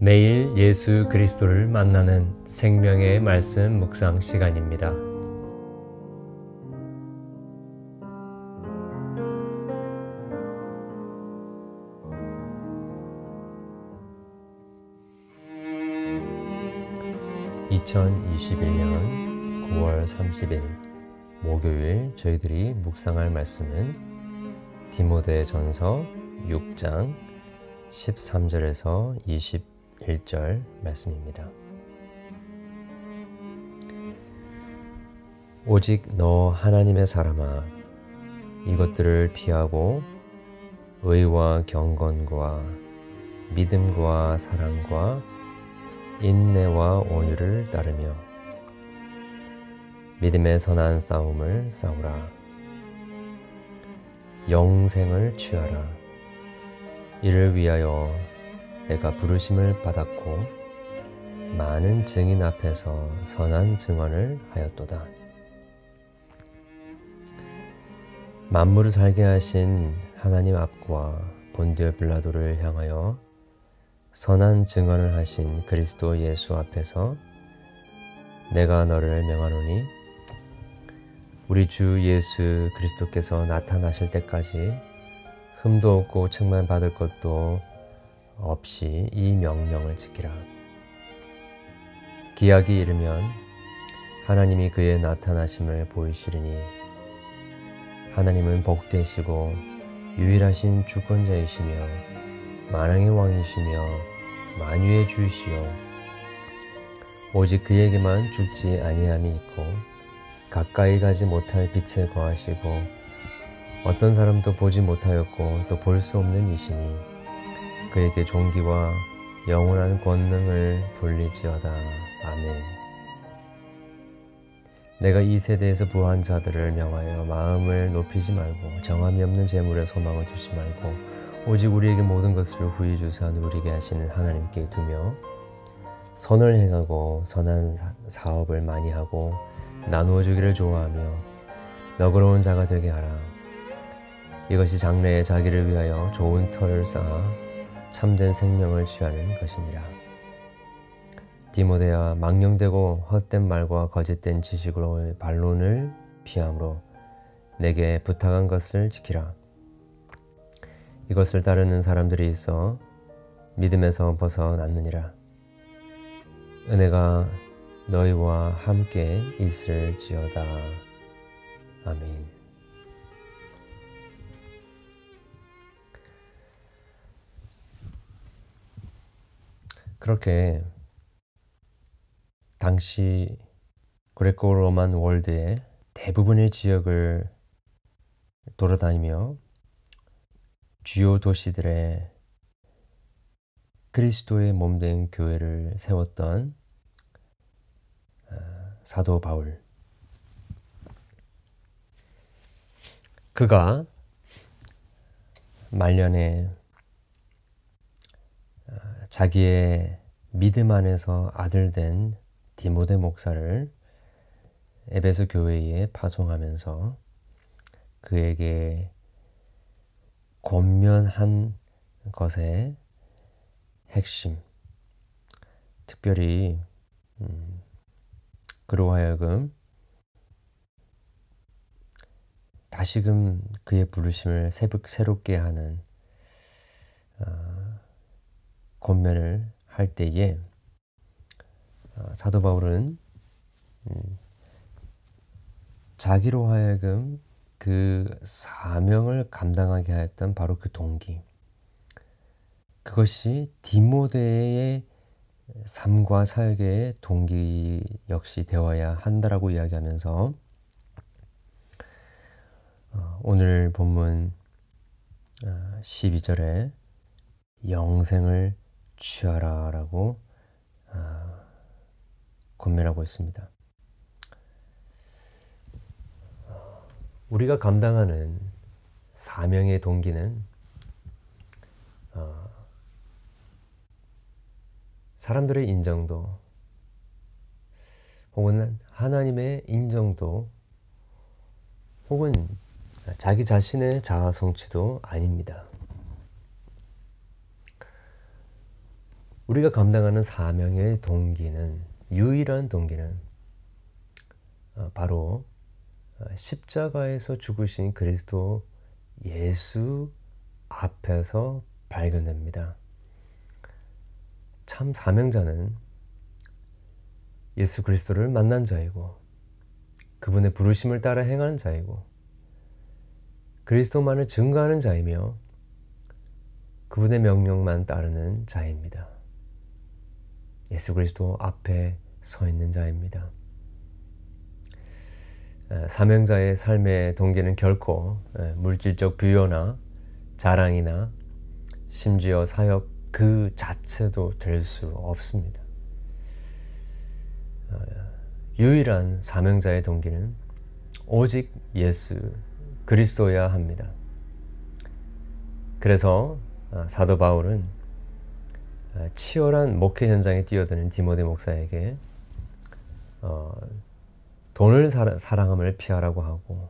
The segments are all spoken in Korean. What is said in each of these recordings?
매일 예수 그리스도를 만나는 생명의 말씀 묵상 시간입니다. (2021년 9월 30일) 목요일 저희들이 묵상할 말씀은 디모데 전서 6장 13절에서 21절 말씀입니다. 오직 너 하나님의 사람아 이것들을 피하고 의와 경건과 믿음과 사랑과 인내와 온유를 따르며 믿음의 선한 싸움을 싸우라 영생을 취하라 이를 위하여 내가 부르심을 받았고 많은 증인 앞에서 선한 증언을 하였도다. 만물을 살게 하신 하나님 앞과 본디오 빌라도를 향하여 선한 증언을 하신 그리스도 예수 앞에서 내가 너를 명하노니 우리 주 예수 그리스도께서 나타나실 때까지 흠도 없고 책만 받을 것도 없이 이 명령을 지키라. 기약이 이르면 하나님이 그의 나타나심을 보이시리니 하나님은 복되시고 유일하신 주권자이시며 만왕의 왕이시며 만유의 주시오 오직 그에게만 죽지 아니함이 있고 가까이 가지 못할 빛에 거하시고 어떤 사람도 보지 못하였고 또 볼 수 없는 이시니 그에게 종기와 영원한 권능을 돌리지어다. 아멘. 내가 이 세대에서 부한 자들을 명하여 마음을 높이지 말고 정함이 없는 재물에 소망을 두지 말고 오직 우리에게 모든 것을 후히 주사 누리게 하시는 하나님께 두며 선을 행하고 선한 사업을 많이 하고 나누어 주기를 좋아하며 너그러운 자가 되게 하라. 이것이 장래에 자기를 위하여 좋은 터를 쌓아 참된 생명을 취하는 것이니라. 디모데야 망령되고 헛된 말과 거짓된 지식으로 반론을 피함으로 내게 부탁한 것을 지키라. 이것을 따르는 사람들이 있어 믿음에서 벗어났느니라. 은혜가 너희와 함께 있을지어다. 아멘. 그렇게 당시 그레코 로만 월드의 대부분의 지역을 돌아다니며 주요 도시들의 그리스도의 몸된 교회를 세웠던 어, 사도 바울. 그가 말년에 자기의 믿음 안에서 아들 된 디모데 목사를 에베소 교회에 파송하면서 그에게 권면한 것의 핵심, 특별히 음, 그로 하여금 다시금 그의 부르심을 새롭게 하는 어, 권면을 할 때에 어, 사도 바울은 음, 자기로 하여금 그 사명을 감당하게 하였던 바로 그 동기 그것이 디모데의 삶과 사역의 동기 역시 되어야 한다라고 이야기하면서 어, 오늘 본문 12절에 어, 영생을 취하라라고 아, 권면하고 있습니다. 우리가 감당하는 사명의 동기는 어, 사람들의 인정도 혹은 하나님의 인정도 혹은 자기 자신의 자아 성취도 아닙니다. 우리가 감당하는 사명의 동기는 유일한 동기는 어, 바로 어, 십자가에서 죽으신 그리스도 예수 앞에서 발견됩니다. 참 사명자는 예수 그리스도를 만난 자이고 그분의 부르심을 따라 행하는 자이고 그리스도만을 증거하는 자이며 그분의 명령만 따르는 자입니다. 예수 그리스도 앞에 서 있는 자입니다. 사명자의 삶의 동기는 결코 물질적 부여나 자랑이나 심지어 사역 그 자체도 될 수 없습니다. 어, 유일한 사명자의 동기는 오직 예수 그리스도야 합니다. 그래서 아, 사도 바울은 아, 치열한 목회 현장에 뛰어드는 디모데 목사에게 어, 돈을 사랑 함을 피하라고 하고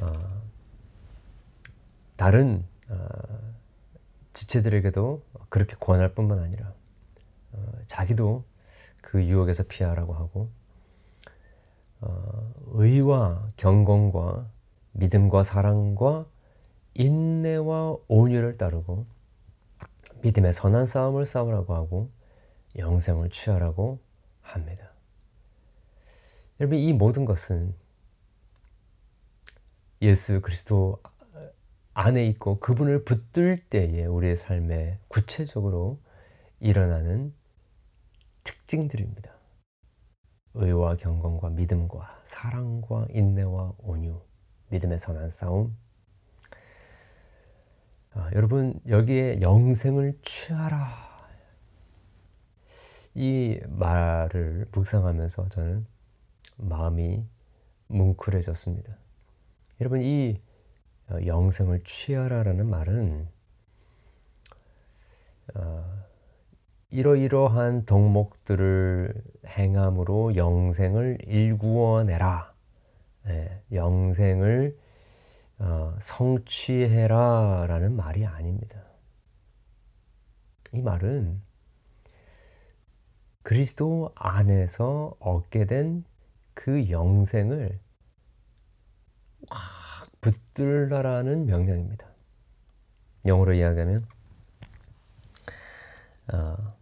어, 다른 어, 지체들에게도 그렇게 권할 뿐만 아니라 어, 자기도 그 유혹에서 피하라고 하고 어, 의와 경건과 믿음과 사랑과 인내와 온유를 따르고 믿음의 선한 싸움을 싸우라고 하고 영생을 취하라고 합니다. 여러분 이 모든 것은 예수 그리스도 안에 있고 그분을 붙들 때에 우리의 삶에 구체적으로 일어나는 특징들입니다. 의와 경건과 믿음과 사랑과 인내와 온유, 믿음의 선한 싸움. 아, 여러분 여기에 영생을 취하라. 이 말을 묵상하면서 저는 마음이 뭉클해졌습니다. 여러분 이 영생을 취하라라는 말은 어, 이러이러한 덕목들을 행함으로 영생을 일구어내라. 네, 영생을 어, 성취해라 라는 말이 아닙니다. 이 말은 그리스도 안에서 얻게 된 그 영생을 확 붙들라라는 명령입니다. 영어로 이야기하면 어,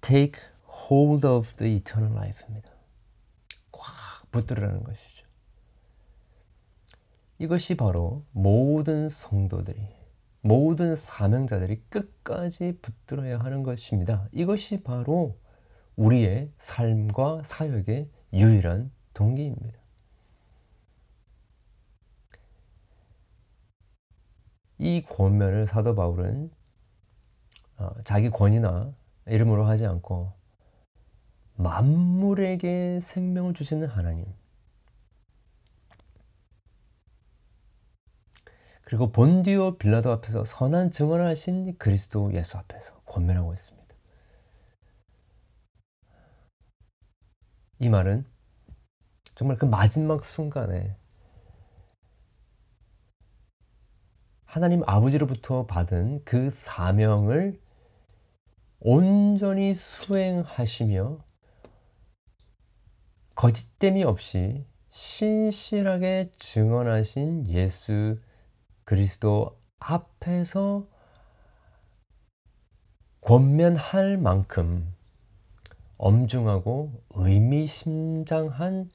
take hold of the eternal life입니다. 꽉 붙들으라는 것이죠. 이것이 바로 모든 성도들이, 모든 사명자들이 끝까지 붙들어야 하는 것입니다. 이것이 바로 우리의 삶과 사역의 유일한 동기입니다. 이 권면을 사도 바울은 어, 자기 권이나 이름으로 하지 않고 만물에게 생명을 주시는 하나님 그리고 본디오 빌라도 앞에서 선한 증언을 하신 그리스도 예수 앞에서 권면하고 있습니다. 이 말은 정말 그 마지막 순간에 하나님 아버지로부터 받은 그 사명을 온전히 수행하시며 거짓됨이 없이 신실하게 증언하신 예수 그리스도 앞에서 권면할 만큼 엄중하고 의미심장한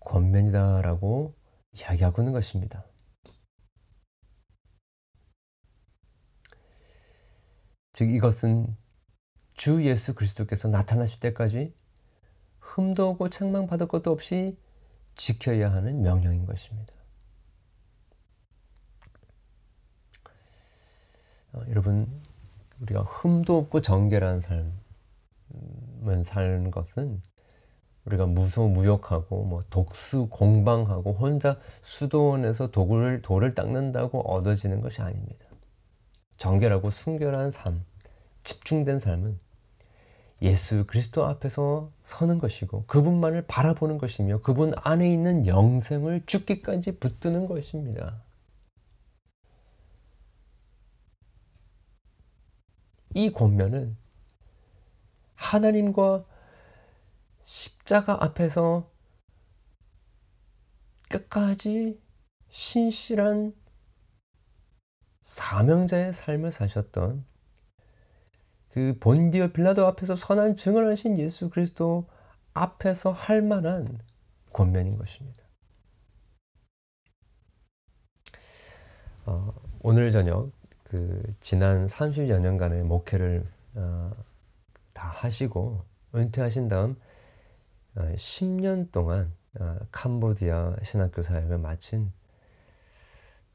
권면이다라고 이야기하고 있는 것입니다. 즉 이것은 주 예수 그리스도께서 나타나실 때까지 흠도 없고 책망받을 것도 없이 지켜야 하는 명령인 것입니다. 어, 여러분 우리가 흠도 없고 정결한 삶을 사는 것은 우리가 무소무역하고 뭐 독수 공방하고 혼자 수도원에서 돌을 돌을 닦는다고 얻어지는 것이 아닙니다. 정결하고 순결한 삶, 집중된 삶은 예수 그리스도 앞에서 서는 것이고 그분만을 바라보는 것이며 그분 안에 있는 영생을 죽기까지 붙드는 것입니다. 이 권면은 하나님과 십자가 앞에서 끝까지 신실한 사명자의 삶을 사셨던 그 본디오 빌라도 앞에서 선한 증언 하신 예수 그리스도 앞에서 할 만한 권면인 것입니다. 어, 오늘 저녁 그 지난 30여 년간의 목회를 어, 다 하시고 은퇴하신 다음 어, 10년 동안 어, 캄보디아 신학교 사역을 마친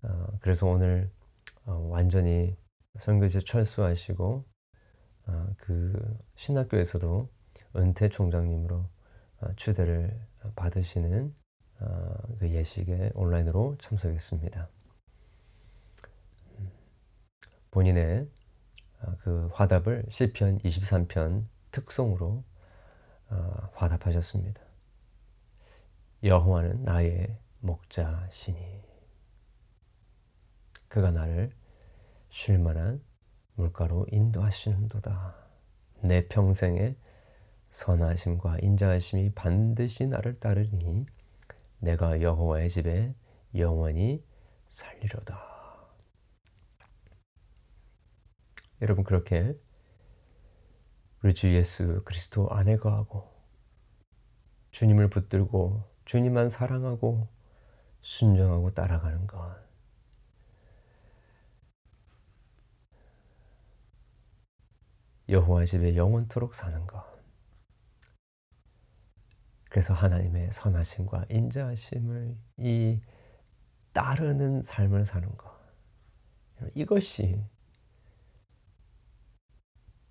어, 그래서 오늘 어, 완전히 선교지 철수하시고 어, 그 신학교에서도 은퇴 총장님으로 어, 추대를 받으시는 어, 그 예식에 온라인으로 참석했습니다. 본인의 어, 그 화답을 시편 23편 특송으로 어, 화답하셨습니다. 여호와는 나의 목자시니 그가 나를 쉴만한 물가로 인도하시는도다. 내 평생에 선하심과 인자하심이 반드시 나를 따르니 내가 여호와의 집에 영원히 살리로다. 여러분 그렇게 우리 주 예수 그리스도 안에 거하고 주님을 붙들고 주님만 사랑하고 순종하고 따라가는 것. 여호와 집에 영원토록 사는 것. 그래서 하나님의 선하심과 인자하심을 이 따르는 삶을 사는 것. 이것이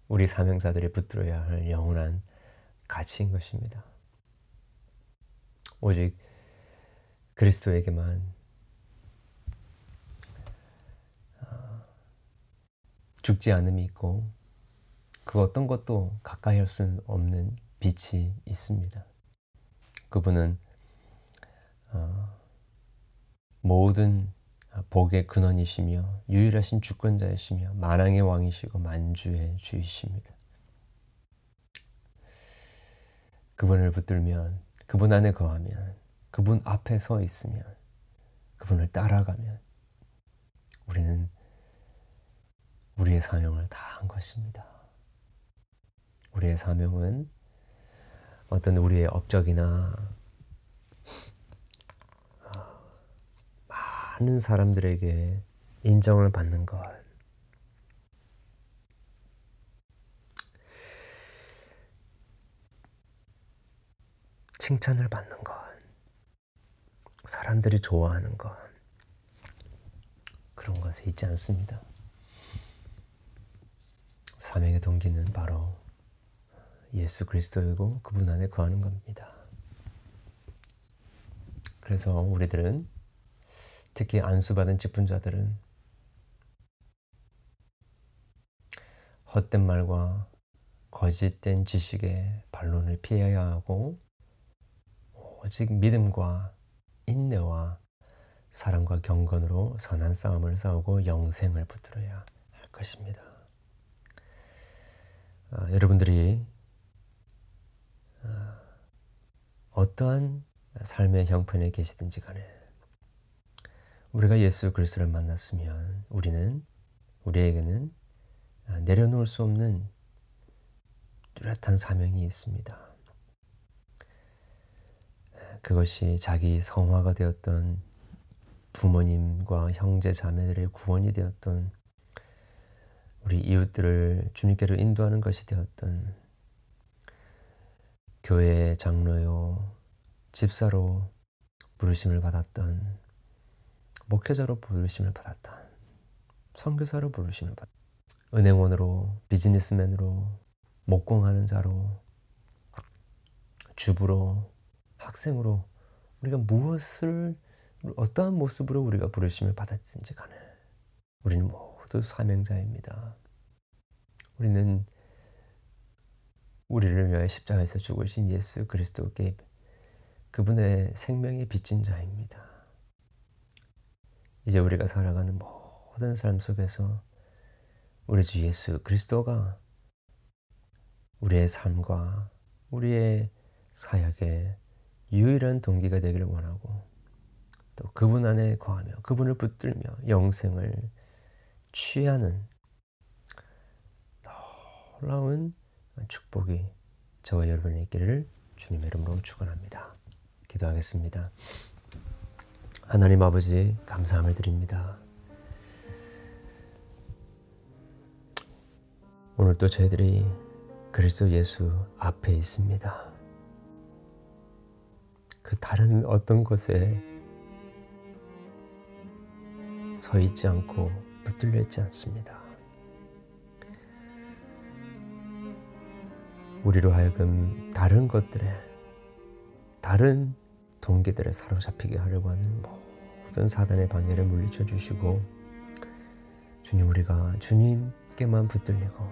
우리 사명자들이 붙들어야 할 영원한 가치인 것입니다. 오직 그리스도에게만 어, 죽지 않음이 있고 그 어떤 것도 가까이 할 수 없는 빛이 있습니다. 그분은 어, 모든 복의 근원이시며 유일하신 주권자이시며 만왕의 왕이시고 만주의 주이십니다. 그분을 붙들면 그분 안에 거하면 그분 앞에 서 있으면 그분을 따라가면 우리는 우리의 사명을 다 한 것입니다. 우리의 사명은 어떤 우리의 업적이나 많은 사람들에게 인정을 받는 것. 칭찬을 받는 것. 사람들이 좋아하는 것. 그런 것에 있지 않습니다. 사명의 동기는 바로 예수 그리스도이고 그분 안에 거하는 겁니다. 그래서 우리들은 특히 안수받은 직분자들은 헛된 말과 거짓된 지식의 반론을 피해야 하고 오직 믿음과 인내와 사랑과 경건으로 선한 싸움을 싸우고 영생을 붙들어야 할 것입니다. 아, 여러분들이 아, 어떠한 삶의 형편에 계시든지 간에 우리가 예수 그리스도를 만났으면 우리는 우리에게는 내려놓을 수 없는 뚜렷한 사명이 있습니다. 그것이 자기 성화가 되었던 부모님과 형제 자매들의 구원이 되었던 우리 이웃들을 주님께로 인도하는 것이 되었던 교회 장로요 집사로 부르심을 받았던 목회자로 부르심을 받았던 선교사로 부르심을 받 은행원으로 비즈니스맨으로 목공하는 자로 주부로 학생으로 우리가 무엇을 어떠한 모습으로 우리가 부르심을 받았든지 간에 우리는 모두 사명자입니다. 우리는 우리를 위하여 십자가에서 죽으신 예수 그리스도께 그분의 생명이 빚진 자입니다. 이제 우리가 살아가는 모든 삶 속에서 우리 주 예수 그리스도가 우리의 삶과 우리의 사역의 유일한 동기가 되기를 원하고 또 그분 안에 거하며 그분을 붙들며 영생을 취하는 놀라운 축복이 저와 여러분의 있기를 주님의 이름으로 축원합니다. 기도하겠습니다. 하나님 아버지 감사함을 드립니다. 오늘 또 저희들이 그리스도 예수 앞에 있습니다. 그 다른 어떤 곳에 서 있지 않고 붙들려 있지 않습니다. 우리로 하여금 다른 것들에 다른 동기들에 사로잡히게 하려고 하는 모든 사단의 방해를 물리쳐 주시고 주님 우리가 주님께만 붙들리고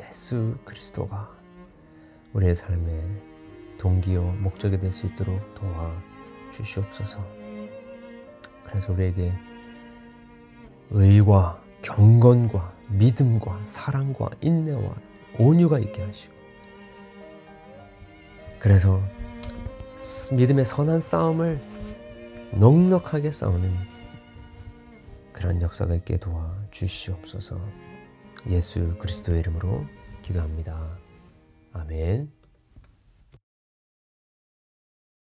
예수 그리스도가 우리의 삶의 동기요 목적이 될 수 있도록 도와 주시옵소서. 그래서 우리에게 의와 경건과 믿음과 사랑과 인내와 온유가 있게 하시고 그래서 믿음의 선한 싸움을 넉넉하게 싸우는 그런 역사가 있게 도와 주시옵소서. 예수 그리스도의 이름으로 기도합니다. 아멘.